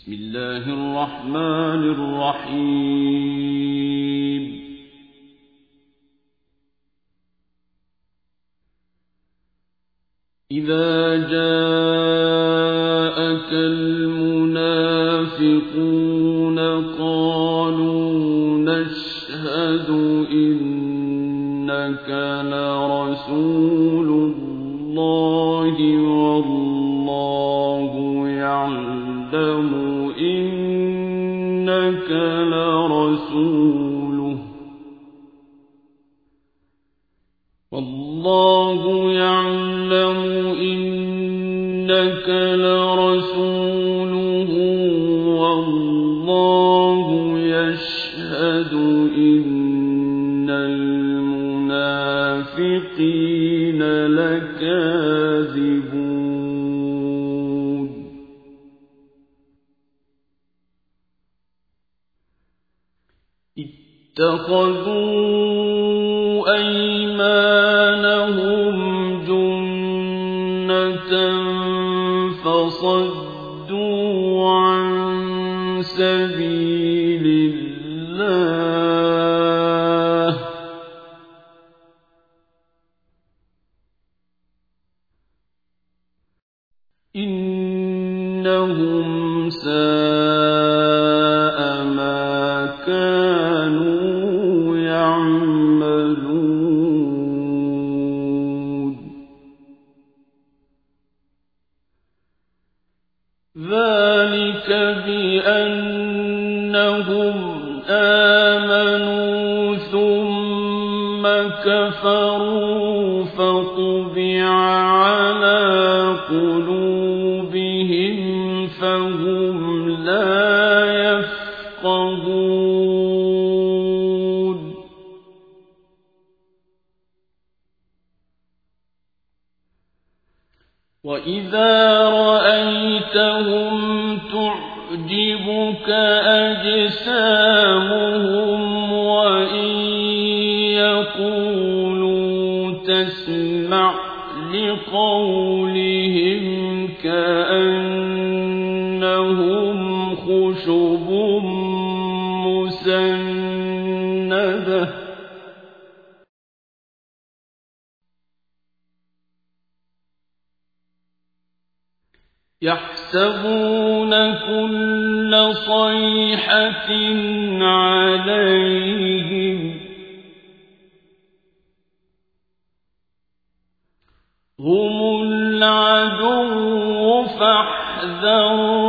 بسم الله الرحمن الرحيم. إذا جاءك المنافقون قالوا نشهد إنك لرسول إنك لرسوله والله يعلم إنك لرسوله والله يشهد إن المنافقين لكاذبون اتخذوا أيمانهم جنة فصدوا عن سبيل الله. إنهم ساء ما كانوا ذلك بأنهم آمنوا ثم كفروا فطبع على وإذا رأيتهم تعجبك أجسامهم وإن يقولوا تسمع لقولهم كأنهم خشب مسندة يحسبون كل صيحة عليهم هم العدو فاحذرهم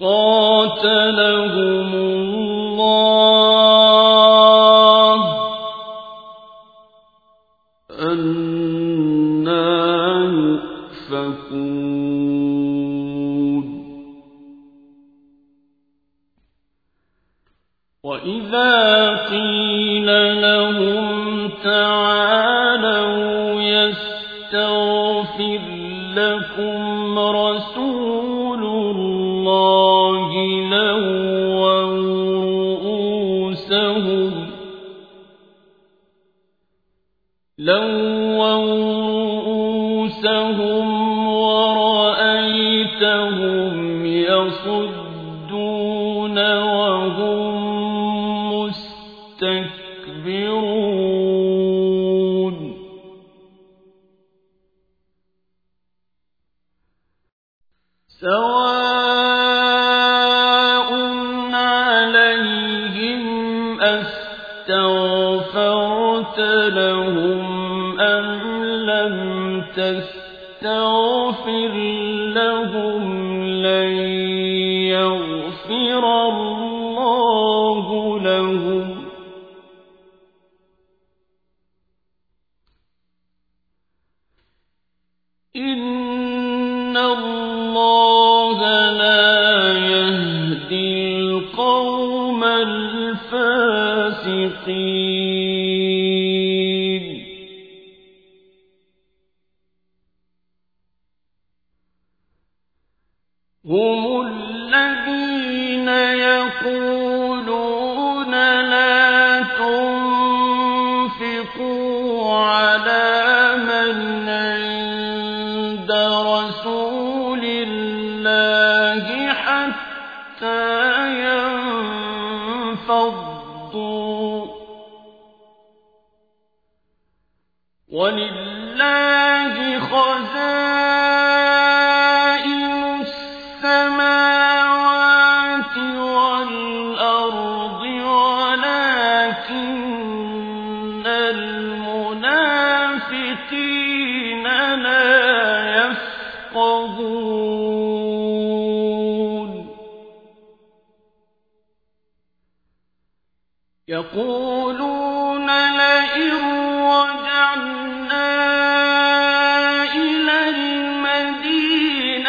قاتلهم وإذا قيل لهم تعالوا يستغفر لكم رسول الله لووا رؤوسهم رؤوسهم ورأيتهم يصدون وهم أستغفرت لهم أم لم تستغفر لهم؟ الفاسقين لله خزائن السماوات والأرض ولكن لا يفقهون. يقول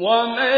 ومن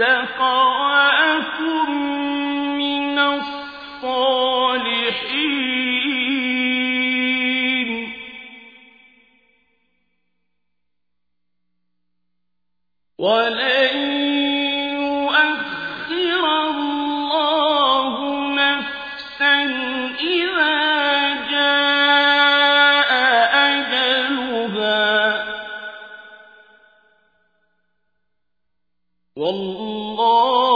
صدق من الصالحين. ولن والله